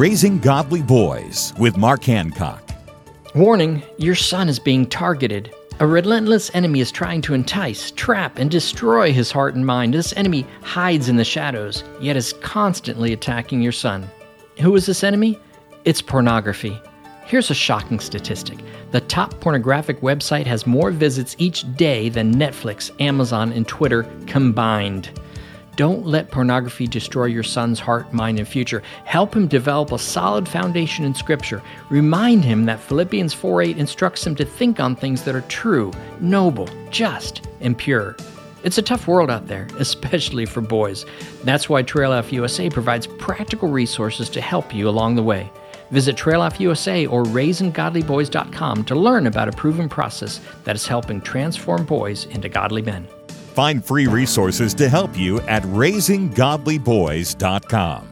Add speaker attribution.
Speaker 1: Raising Godly Boys with Mark Hancock.
Speaker 2: Warning Your son is being targeted. A relentless enemy is trying to entice, trap, and destroy his heart and mind. This enemy hides in the shadows, yet is constantly attacking your son. Who is this enemy? It's pornography. Here's a shocking statistic the top pornographic website has more visits each day than Netflix, Amazon, and Twitter combined. Don't let pornography destroy your son's heart, mind, and future. Help him develop a solid foundation in Scripture. Remind him that Philippians 4 8 instructs him to think on things that are true, noble, just, and pure. It's a tough world out there, especially for boys. That's why Trail Life USA provides practical resources to help you along the way. Visit Trail Life USA or RaisingGodlyBoys.com to learn about a proven process that is helping transform boys into godly men.
Speaker 1: Find free resources to help you at RaisingGodlyBoys.com.